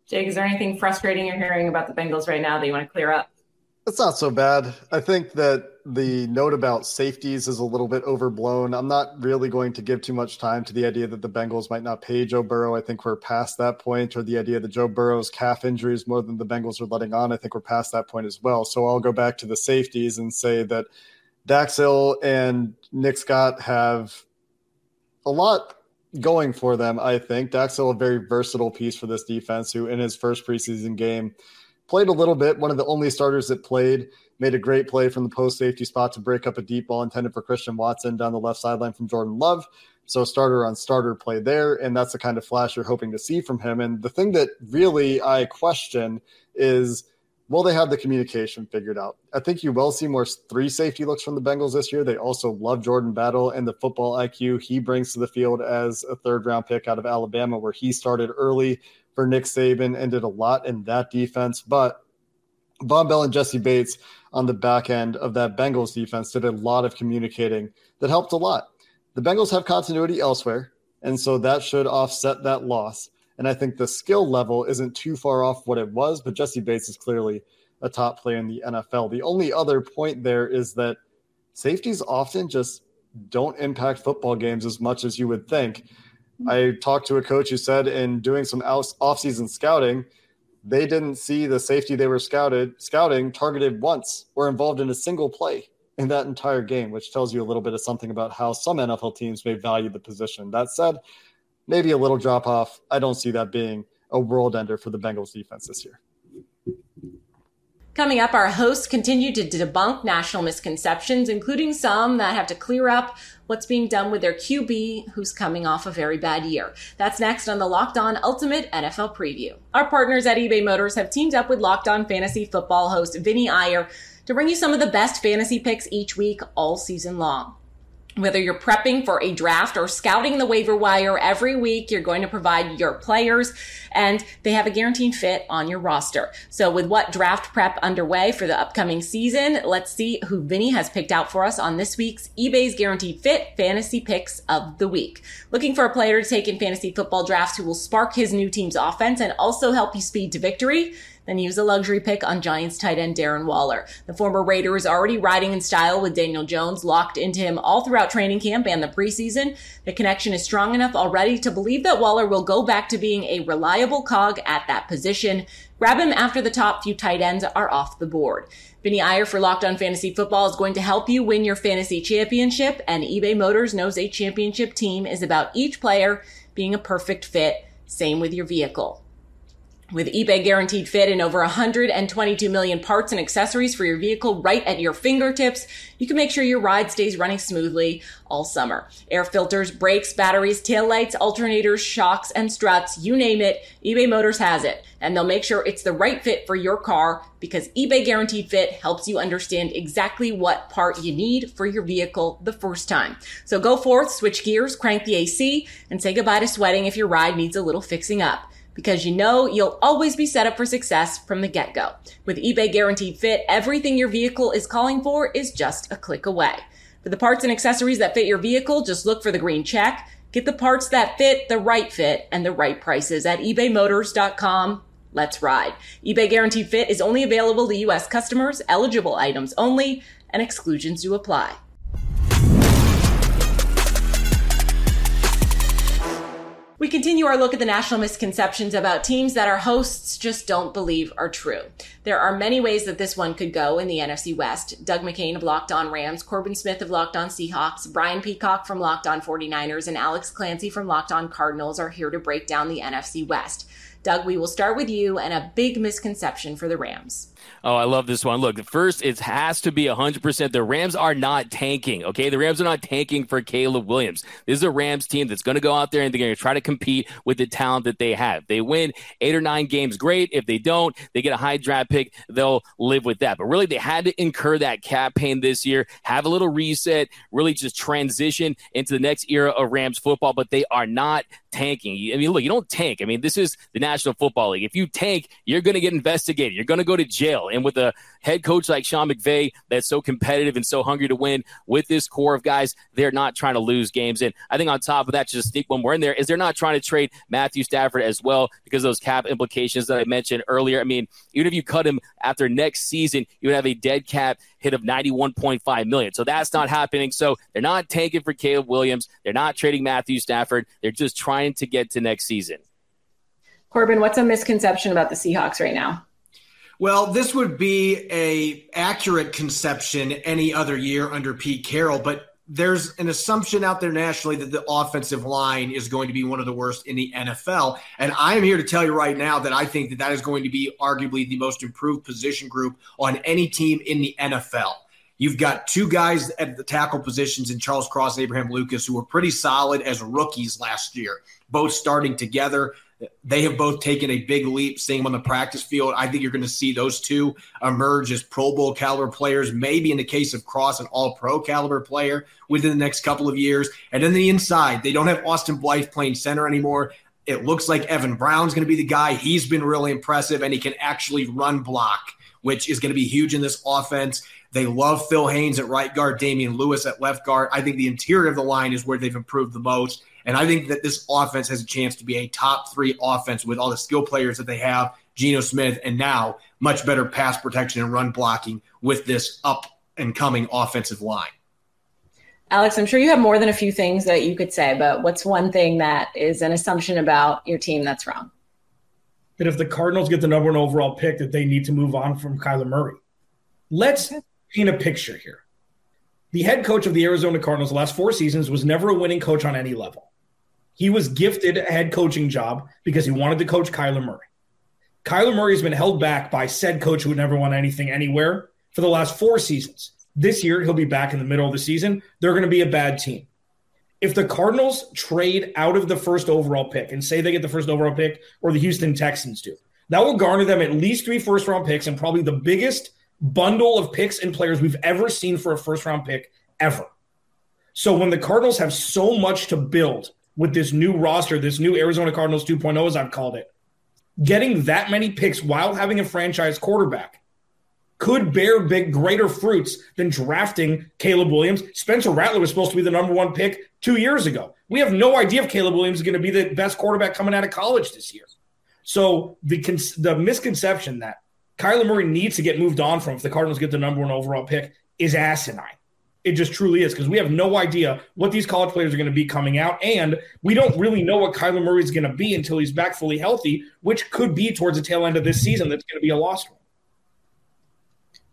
Jake, is there anything frustrating you're hearing about the Bengals right now that you want to clear up? It's not so bad. I think that the note about safeties is a little bit overblown. I'm not really going to give too much time to the idea that the Bengals might not pay Joe Burrow. I think we're past that point, or the idea that Joe Burrow's calf injury is more than the Bengals are letting on. I think we're past that point as well. So I'll go back to the safeties and say that Dax Hill and Nick Scott have a lot going for them, I think. Dax Hill, a very versatile piece for this defense, who in his first preseason game – played a little bit. One of the only starters that played made a great play from the post safety spot to break up a deep ball intended for Christian Watson down the left sideline from Jordan Love. So starter on starter play there, and that's the kind of flash you're hoping to see from him. And the thing that really I question is will they have the communication figured out? I think you will see more three safety looks from the Bengals this year. They also love Jordan Battle and the football IQ he brings to the field as a third round pick out of Alabama, where he started early for Nick Saban and did a lot in that defense. But Vonn Bell and Jessie Bates on the back end of that Bengals defense did a lot of communicating that helped a lot. The Bengals have continuity elsewhere, and so that should offset that loss. And I think the skill level isn't too far off what it was, but Jessie Bates is clearly a top player in the NFL. The only other point there is that safeties often just don't impact football games as much as you would think. Mm-hmm. I talked to a coach who said in doing some off-season scouting, they didn't see the safety they were scouted scouting targeted once or involved in a single play in that entire game, which tells you a little bit of something about how some NFL teams may value the position. That said, maybe a little drop off. I don't see that being a world ender for the Bengals defense this year. Coming up, our hosts continue to debunk national misconceptions, including some that have to clear up what's being done with their QB, who's coming off a very bad year. That's next on the Locked On Ultimate NFL Preview. Our partners at eBay Motors have teamed up with Locked On Fantasy Football host Vinnie Iyer to bring you some of the best fantasy picks each week all season long. Whether you're prepping for a draft or scouting the waiver wire every week, you're going to provide your players and they have a guaranteed fit on your roster. So with what draft prep underway for the upcoming season, let's see who Vinnie has picked out for us on this week's eBay's guaranteed fit fantasy picks of the week. Looking for a player to take in fantasy football drafts who will spark his new team's offense and also help you speed to victory? Then use a luxury pick on Giants tight end Darren Waller. The former Raider is already riding in style with Daniel Jones locked into him all throughout training camp and the preseason. The connection is strong enough already to believe that Waller will go back to being a reliable cog at that position. Grab him after the top few tight ends are off the board. Vinnie Iyer for Locked On Fantasy Football is going to help you win your fantasy championship, and eBay Motors knows a championship team is about each player being a perfect fit. Same with your vehicle. With eBay guaranteed fit and over 122 million parts and accessories for your vehicle right at your fingertips, you can make sure your ride stays running smoothly all summer. Air filters, brakes, batteries, taillights, alternators, shocks, and struts, you name it, eBay Motors has it. And they'll make sure it's the right fit for your car because eBay guaranteed fit helps you understand exactly what part you need for your vehicle the first time. So go forth, switch gears, crank the AC, and say goodbye to sweating if your ride needs a little fixing up because you know you'll always be set up for success from the get-go. With eBay Guaranteed Fit, everything your vehicle is calling for is just a click away. For the parts and accessories that fit your vehicle, just look for the green check. Get the parts that fit, the right fit, and the right prices at ebaymotors.com. Let's ride. eBay Guaranteed Fit is only available to U.S. customers, eligible items only, and exclusions do apply. We continue our look at the national misconceptions about teams that our hosts just don't believe are true. There are many ways that this one could go in the NFC West. Doug McCain of Locked On Rams, Corbin Smith of Locked On Seahawks, Brian Peacock from Locked On 49ers, and Alex Clancy from Locked On Cardinals are here to break down the NFC West. Doug, we will start with you and a big misconception for the Rams. Oh, I love this one. Look, first, it has to be 100%. The Rams are not tanking, okay? The Rams are not tanking for Caleb Williams. This is a Rams team that's going to go out there and they're going to try to compete with the talent that they have. they win eight or nine games, great. If they don't, they get a high draft pick, they'll live with that. But really, they had to incur that cap pain this year, have a little reset, really just transition into the next era of Rams football, but they are not tanking. I mean, look, you don't tank. I mean, this is the National Football League. If you tank, you're going to get investigated. You're going to go to jail. And with a head coach like Sean McVay that's so competitive and so hungry to win with this core of guys, they're not trying to lose games. And I think on top of that, just sneak one more in there, is they're not trying to trade Matthew Stafford as well because those cap implications that I mentioned earlier. I mean, even if you cut him after next season, you would have a dead cap hit of 91.5 million. So that's not happening. So they're not tanking for Caleb Williams. They're not trading Matthew Stafford. They're just trying to get to next season. Corbin, what's a misconception about the Seahawks right now? Well, this would be a accurate conception any other year under Pete Carroll, but there's an assumption out there nationally that the offensive line is going to be one of the worst in the NFL. And I am here to tell you right now that I think that that is going to be arguably the most improved position group on any team in the NFL. You've got two guys at the tackle positions in Charles Cross and Abraham Lucas who were pretty solid as rookies last year, both starting together. They have both taken a big leap, seeing them on the practice field. I think you're going to see those two emerge as Pro Bowl caliber players, maybe in the case of Cross, an all pro caliber player within the next couple of years. And then the inside, they don't have Austin Blythe playing center anymore. It looks like Evan Brown's going to be the guy. He's been really impressive, and he can actually run block, which is going to be huge in this offense. They love Phil Haynes at right guard, Damien Lewis at left guard. I think the interior of the line is where they've improved the most. And I think that this offense has a chance to be a top three offense with all the skill players that they have, Geno Smith, and now much better pass protection and run blocking with this up and coming offensive line. Alex, I'm sure you have more than a few things that you could say, but what's one thing that is an assumption about your team that's wrong? That if the Cardinals get the number one overall pick, that they need to move on from Kyler Murray. Let's paint a picture here. The head coach of the Arizona Cardinals the last four seasons was never a winning coach on any level. He was gifted a head coaching job because he wanted to coach Kyler Murray. Kyler Murray has been held back by said coach who never won anything anywhere for the last four seasons. This year, he'll be back in the middle of the season. They're going to be a bad team. If the Cardinals trade out of the first overall pick and say they get the first overall pick or the Houston Texans do, that will garner them at least three first round picks and probably the biggest bundle of picks and players we've ever seen for a first round pick ever. So when the Cardinals have so much to build with this new roster, this new Arizona Cardinals 2.0, as I've called it, getting that many picks while having a franchise quarterback could bear big greater fruits than drafting Caleb Williams. Spencer Rattler was supposed to be the number one pick two years ago. We have no idea if Caleb Williams is going to be the best quarterback coming out of college this year. So the the misconception that Kyler Murray needs to get moved on from if the Cardinals get the number one overall pick is asinine. It just truly is because we have no idea what these college players are going to be coming out, and we don't really know what Kyler Murray is going to be until he's back fully healthy, which could be towards the tail end of this season. That's going to be a lost one.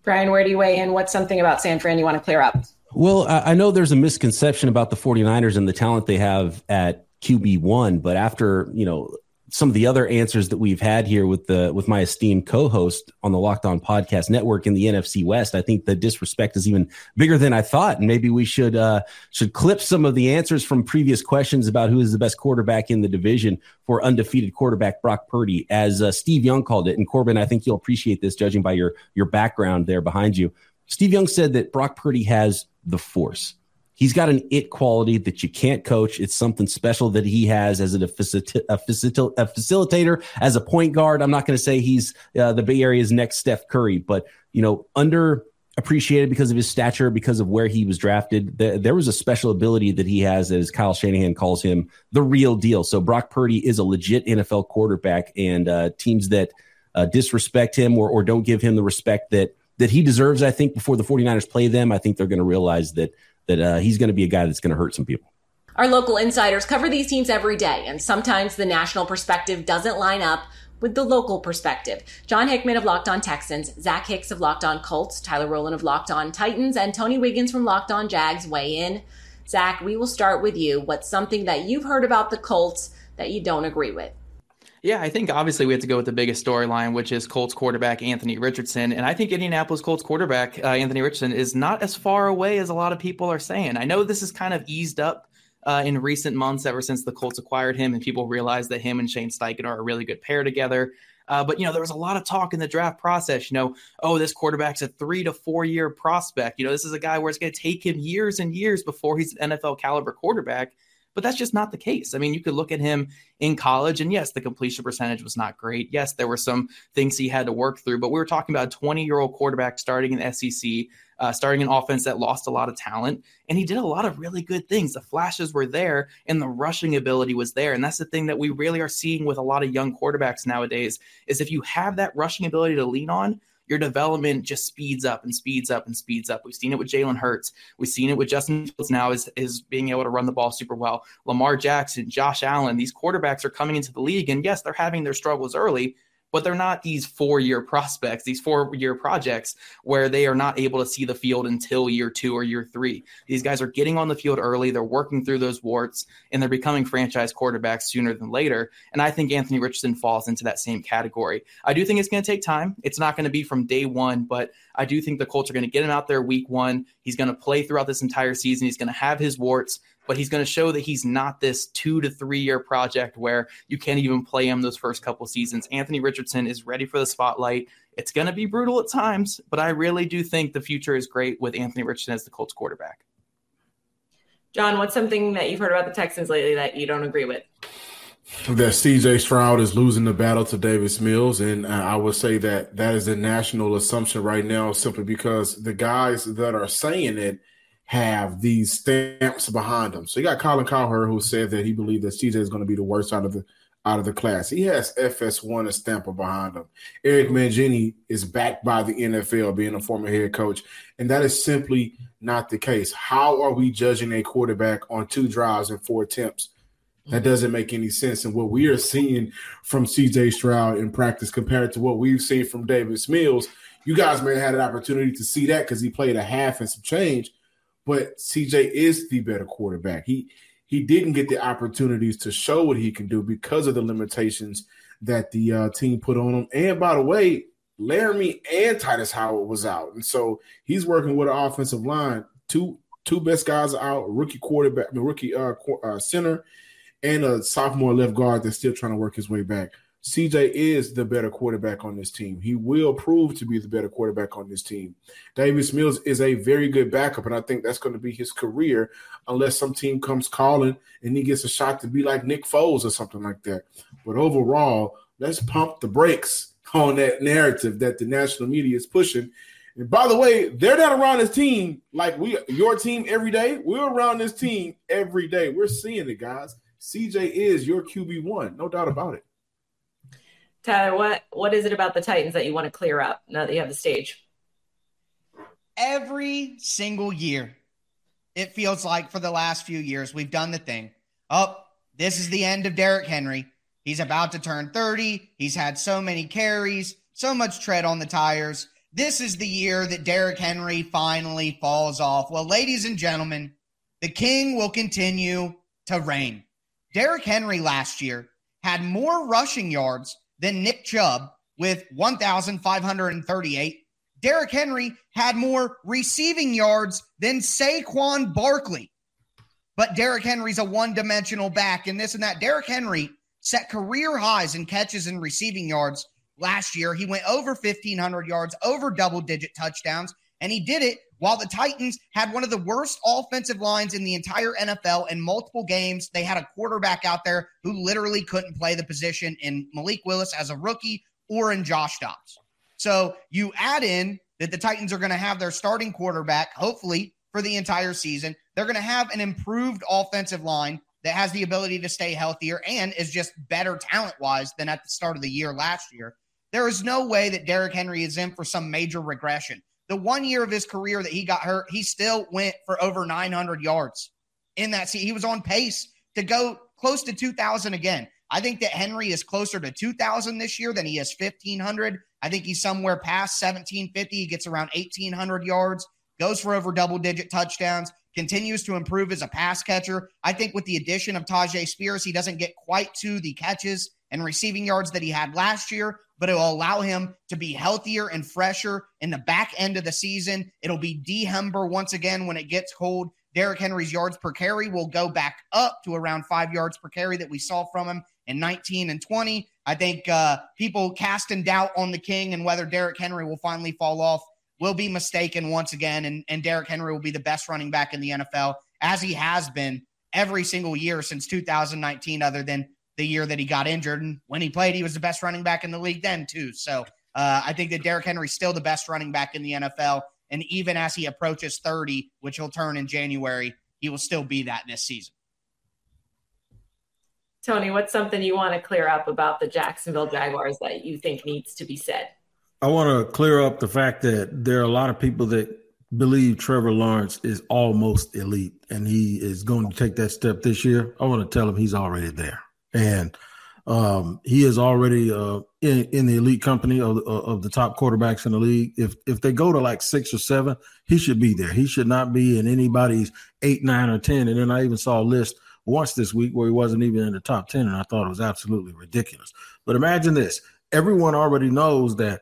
Brian, where do you weigh in? What's something about San Fran you want to clear up? Well, I know there's a misconception about the 49ers and the talent they have at QB1, but after, you know, some of the other answers that we've had here with the with my esteemed co-host on the Locked On Podcast Network in the NFC West, I think the disrespect is even bigger than I thought, and maybe we should uh, should clip some of the answers from previous questions about who is the best quarterback in the division for undefeated quarterback Brock Purdy, as uh, Steve Young called it. And Corbin, I think you'll appreciate this, judging by your your background there behind you. Steve Young said that Brock Purdy has the force. He's got an it quality that you can't coach. It's something special that he has as a, facil- a, facil- a facilitator, as a point guard. I'm not going to say he's uh, the Bay Area's next Steph Curry, but you know, under appreciated because of his stature, because of where he was drafted. there was a special ability that he has, as Kyle Shanahan calls him, the real deal. So Brock Purdy is a legit NFL quarterback, and uh, teams that uh, disrespect him or, or don't give him the respect that that he deserves, I think, before the 49ers play them, I think they're going to realize that that uh, he's going to be a guy that's going to hurt some people. Our local insiders cover these teams every day, and sometimes the national perspective doesn't line up with the local perspective. John Hickman of Locked On Texans, Zach Hicks of Locked On Colts, Tyler Rowland of Locked On Titans, and Tony Wiggins from Locked On Jags weigh in. Zach, we will start with you. What's something that you've heard about the Colts that you don't agree with? Yeah, I think obviously we have to go with the biggest storyline, which is Colts quarterback Anthony Richardson. And I think Indianapolis Colts quarterback uh, Anthony Richardson is not as far away as a lot of people are saying. I know this is kind of eased up uh, in recent months ever since the Colts acquired him and people realized that him and Shane Steichen are a really good pair together. Uh, but you know, there was a lot of talk in the draft process. You know, oh, this quarterback's a three to four year prospect. You know, this is a guy where it's going to take him years and years before he's an NFL caliber quarterback. But that's just not the case. I mean, you could look at him in college, and yes, the completion percentage was not great. Yes, there were some things he had to work through, but we were talking about a 20 year old quarterback starting in SEC, uh, starting an offense that lost a lot of talent, and he did a lot of really good things. The flashes were there, and the rushing ability was there, and that's the thing that we really are seeing with a lot of young quarterbacks nowadays. Is if you have that rushing ability to lean on, your development just speeds up and speeds up and speeds up. We've seen it with Jalen Hurts. We've seen it with Justin Fields now is, is being able to run the ball super well. Lamar Jackson, Josh Allen, these quarterbacks are coming into the league. And yes, they're having their struggles early, but they're not these four year prospects, these four year projects where they are not able to see the field until year two or year three. These guys are getting on the field early, they're working through those warts, and they're becoming franchise quarterbacks sooner than later. And I think Anthony Richardson falls into that same category. I do think it's going to take time. It's not going to be from day one, but I do think the Colts are going to get him out there week one. He's going to play throughout this entire season. He's going to have his warts but he's going to show that he's not this two to three year project where you can't even play him those first couple seasons. Anthony Richardson is ready for the spotlight. It's going to be brutal at times, but I really do think the future is great with Anthony Richardson as the Colts quarterback. John, what's something that you've heard about the Texans lately that you don't agree with? That CJ Stroud is losing the battle to Davis Mills. And I would say that that is a national assumption right now, simply because the guys that are saying it have these stamps behind them. So you got Colin Cowherd who said that he believed that CJ is going to be the worst out of the out of the class. He has FS1 a stamper behind him. Eric Mangini is backed by the NFL, being a former head coach, and that is simply not the case. How are we judging a quarterback on two drives and four attempts? That doesn't make any sense. And what we are seeing from CJ Stroud in practice compared to what we've seen from Davis Mills, you guys may have had an opportunity to see that because he played a half and some change but CJ is the better quarterback. He he didn't get the opportunities to show what he can do because of the limitations that the uh, team put on him. And by the way, Laremy and Tytus Howard was out, and so he's working with an offensive line. Two two best guys out: rookie quarterback, rookie uh, uh, center, and a sophomore left guard that's still trying to work his way back. CJ is the better quarterback on this team. He will prove to be the better quarterback on this team. Davis Mills is a very good backup, and I think that's going to be his career unless some team comes calling and he gets a shot to be like Nick Foles or something like that. But overall, let's pump the brakes on that narrative that the national media is pushing. And by the way, they're not around this team like we your team every day. We're around this team every day. We're seeing it, guys. CJ is your QB one, no doubt about it. Tyler, what what is it about the Titans that you want to clear up now that you have the stage? Every single year, it feels like for the last few years, we've done the thing. Oh, this is the end of Derrick Henry. He's about to turn 30. He's had so many carries, so much tread on the tires. This is the year that Derrick Henry finally falls off. Well, ladies and gentlemen, the king will continue to reign. Derrick Henry last year had more rushing yards than Nick Chubb with 1,538. Derrick Henry had more receiving yards than Saquon Barkley. But Derrick Henry's a one dimensional back and this and that. Derrick Henry set career highs in catches and receiving yards last year. He went over 1,500 yards, over double digit touchdowns, and he did it while the Titans had one of the worst offensive lines in the entire NFL in multiple games. They had a quarterback out there who literally couldn't play the position in Malik Willis as a rookie or in Josh Dobbs. So you add in that the Titans are going to have their starting quarterback, hopefully, for the entire season. They're going to have an improved offensive line that has the ability to stay healthier and is just better talent wise than at the start of the year last year. There is no way that Derrick Henry is in for some major regression. The one year of his career that he got hurt, he still went for over 900 yards in that season. He was on pace to go close to 2,000 again. I think that Henry is closer to 2,000 this year than he is 1,500. I think he's somewhere past 1,750. He gets around 1,800 yards, goes for over double digit touchdowns continues to improve as a pass catcher. I think with the addition of Tyjae Spears, he doesn't get quite to the catches and receiving yards that he had last year, but it will allow him to be healthier and fresher in the back end of the season. It'll be D Humber once again when it gets cold. Derrick Henry's yards per carry will go back up to around five yards per carry that we saw from him in 19 and 20. I think uh, people casting doubt on the King and whether Derrick Henry will finally fall off will be mistaken once again, and, and Derrick Henry will be the best running back in the NFL, as he has been every single year since 2019, other than the year that he got injured. And when he played, he was the best running back in the league then, too. So uh, I think that Derrick Henry's still the best running back in the NFL. And even as he approaches 30, which he'll turn in January, he will still be that this season. Tony, what's something you want to clear up about the Jacksonville Jaguars that you think needs to be said? I want to clear up the fact that there are a lot of people that believe Trevor Lawrence is almost elite and he is going to take that step this year. I want to tell him he's already there. And um, he is already uh, in, in, the elite company of, of the top quarterbacks in the league. If if they go to like six or seven, he should be there. He should not be in anybody's eight, nine, or ten. And then I even saw a list once this week where he wasn't even in the top ten, and I thought it was absolutely ridiculous. But imagine this: everyone already knows that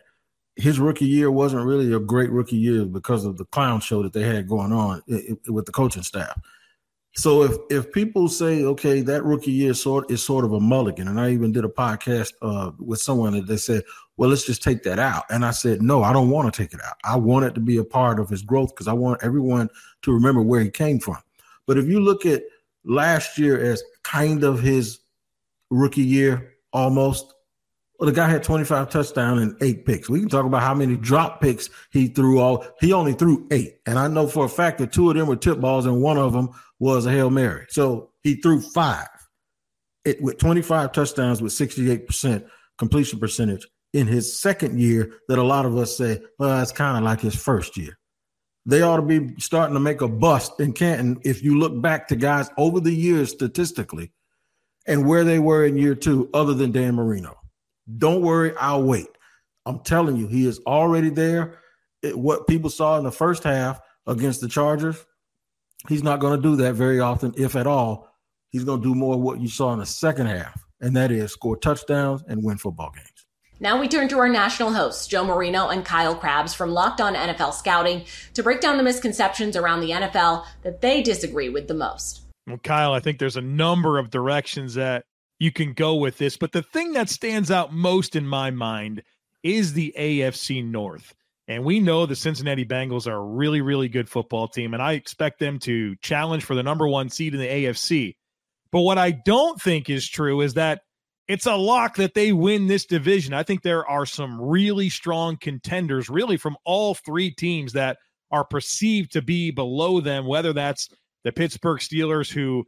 his rookie year wasn't really a great rookie year because of the clown show that they had going on with the coaching staff. So if if people say, okay, that rookie year sort is sort of a mulligan, and I even did a podcast uh, with someone that they said, well, let's just take that out, and I said, no, I don't want to take it out. I want it to be a part of his growth because I want everyone to remember where he came from. But if you look at last year as kind of his rookie year, almost well, the guy had 25 touchdowns and eight picks. We can talk about how many drop picks he threw. All he only threw eight, and I know for a fact that two of them were tip balls, and one of them was a hail mary. So he threw five. It with 25 touchdowns with 68 percent completion percentage in his second year. That a lot of us say, well, it's kind of like his first year. They ought to be starting to make a bust in Canton if you look back to guys over the years statistically and where they were in year two, other than Dan Marino. Don't worry, I'll wait. I'm telling you, he is already there. It, what people saw in the first half against the Chargers, He's not going to do that very often, if at all. He's going to do more of what you saw in the second half, and that is score touchdowns and win football games. Now we turn to our national hosts, Joe Marino and Kyle Crabbs from Locked On NFL Scouting, to break down the misconceptions around the NFL that they disagree with the most. Well, Kyle, I think there's a number of directions that you can go with this, but the thing that stands out most in my mind is the AFC North. And we know the Cincinnati Bengals are a really, really good football team, and I expect them to challenge for the number one seed in the AFC. But what I don't think is true is that it's a lock that they win this division. I think there are some really strong contenders, really from all three teams that are perceived to be below them, whether that's the Pittsburgh Steelers, who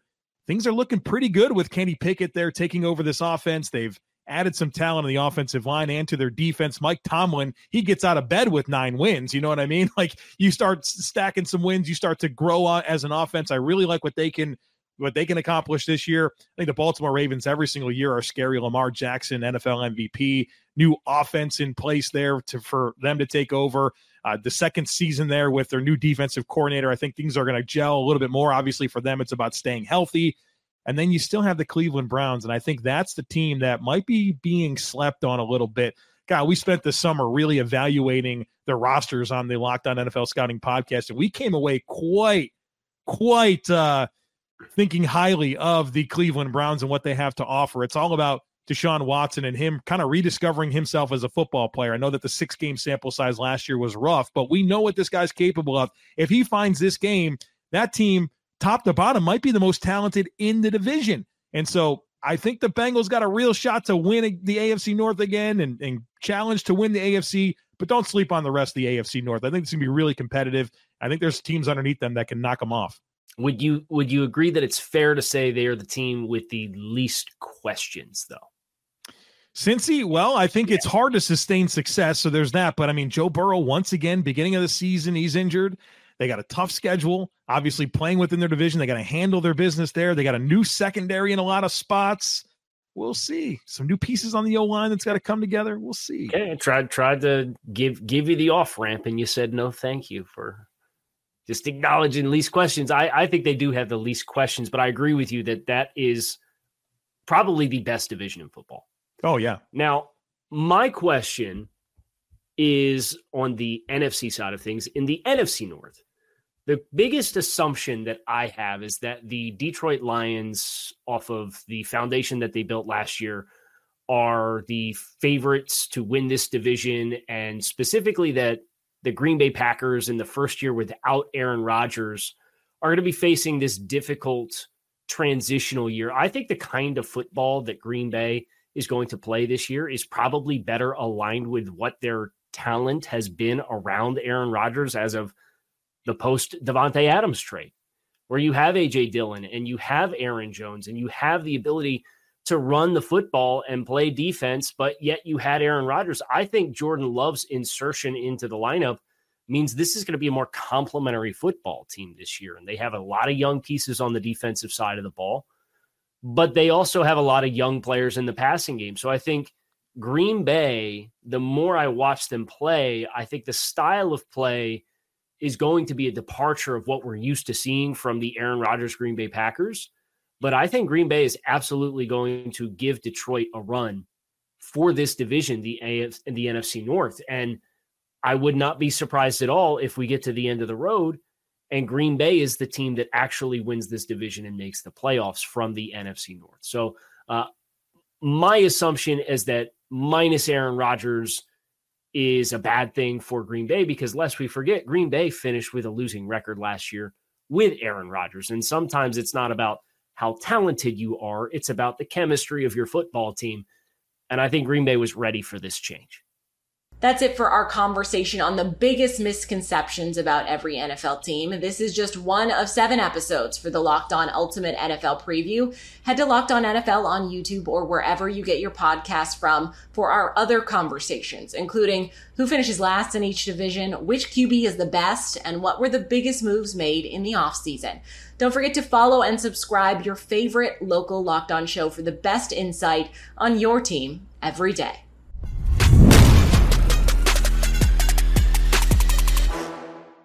things are looking pretty good with Kenny Pickett there taking over this offense. They've added some talent on the offensive line and to their defense. Mike Tomlin, he gets out of bed with nine wins. You know what I mean? (laughs) Like you start stacking some wins, you start to grow as an offense. I really like what they can what they can accomplish this year. I think the Baltimore Ravens every single year are scary. Lamar Jackson, NFL MVP, new offense in place there to for them to take over. Uh, the second season there with their new defensive coordinator, I think things are going to gel a little bit more. Obviously, for them, it's about staying healthy. And then you still have the Cleveland Browns. And I think that's the team that might be being slept on a little bit. God, we spent the summer really evaluating the rosters on the Locked On NFL Scouting podcast, and we came away quite, quite uh, thinking highly of the Cleveland Browns and what they have to offer. It's all about Deshaun Watson and him kind of rediscovering himself as a football player. I know that the six game sample size last year was rough, but we know what this guy's capable of. If he finds this game, that team top to bottom, might be the most talented in the division. And so I think the Bengals got a real shot to win the AFC North again and, and challenge to win the AFC, but don't sleep on the rest of the AFC North. I think it's going to be really competitive. I think there's teams underneath them that can knock them off. Would you would you agree that it's fair to say they are the team with the least questions though? Cincy, well, I think it's hard to sustain success, so there's that. But I mean, Joe Burrow once again, beginning of the season, he's injured. They got a tough schedule. Obviously, playing within their division, they got to handle their business there. They got a new secondary in a lot of spots. We'll see. Some new pieces on the O line that's got to come together. We'll see. Okay, I tried tried to give give you the off ramp, and you said no, thank you for just acknowledging least questions. I I think they do have the least questions, but I agree with you that that is probably the best division in football. Oh yeah. Now, my question is on the NFC side of things. In the NFC North, the biggest assumption that I have is that the Detroit Lions, off of the foundation that they built last year, are the favorites to win this division, and specifically that the Green Bay Packers in the first year without Aaron Rodgers are going to be facing this difficult transitional year. I think the kind of football that Green Bay is going to play this year is probably better aligned with what their talent has been around Aaron Rodgers as of the post Davante Adams trade, where you have AJ Dillon and you have Aaron Jones and you have the ability to run the football and play defense, but yet you had Aaron Rodgers. I think Jordan Love's insertion into the lineup means this is going to be a more complementary football team this year. And they have a lot of young pieces on the defensive side of the ball, but they also have a lot of young players in the passing game. So I think Green Bay, the more I watch them play, I think the style of play is going to be a departure of what we're used to seeing from the Aaron Rodgers Green Bay Packers. But I think Green Bay is absolutely going to give Detroit a run for this division, the AF the NFC North. And I would not be surprised at all if we get to the end of the road and Green Bay is the team that actually wins this division and makes the playoffs from the NFC North. So, uh, my assumption is that minus Aaron Rodgers is a bad thing for Green Bay because lest we forget, Green Bay finished with a losing record last year with Aaron Rodgers. And sometimes it's not about how talented you are, it's about the chemistry of your football team. And I think Green Bay was ready for this change. That's it for our conversation on the biggest misconceptions about every NFL team. This is just one of seven episodes for the Locked On Ultimate NFL preview. Head to Locked On NFL on YouTube or wherever you get your podcasts from for our other conversations, including who finishes last in each division, which QB is the best, and what were the biggest moves made in the offseason. Don't forget to follow and subscribe your favorite local Locked On show for the best insight on your team every day.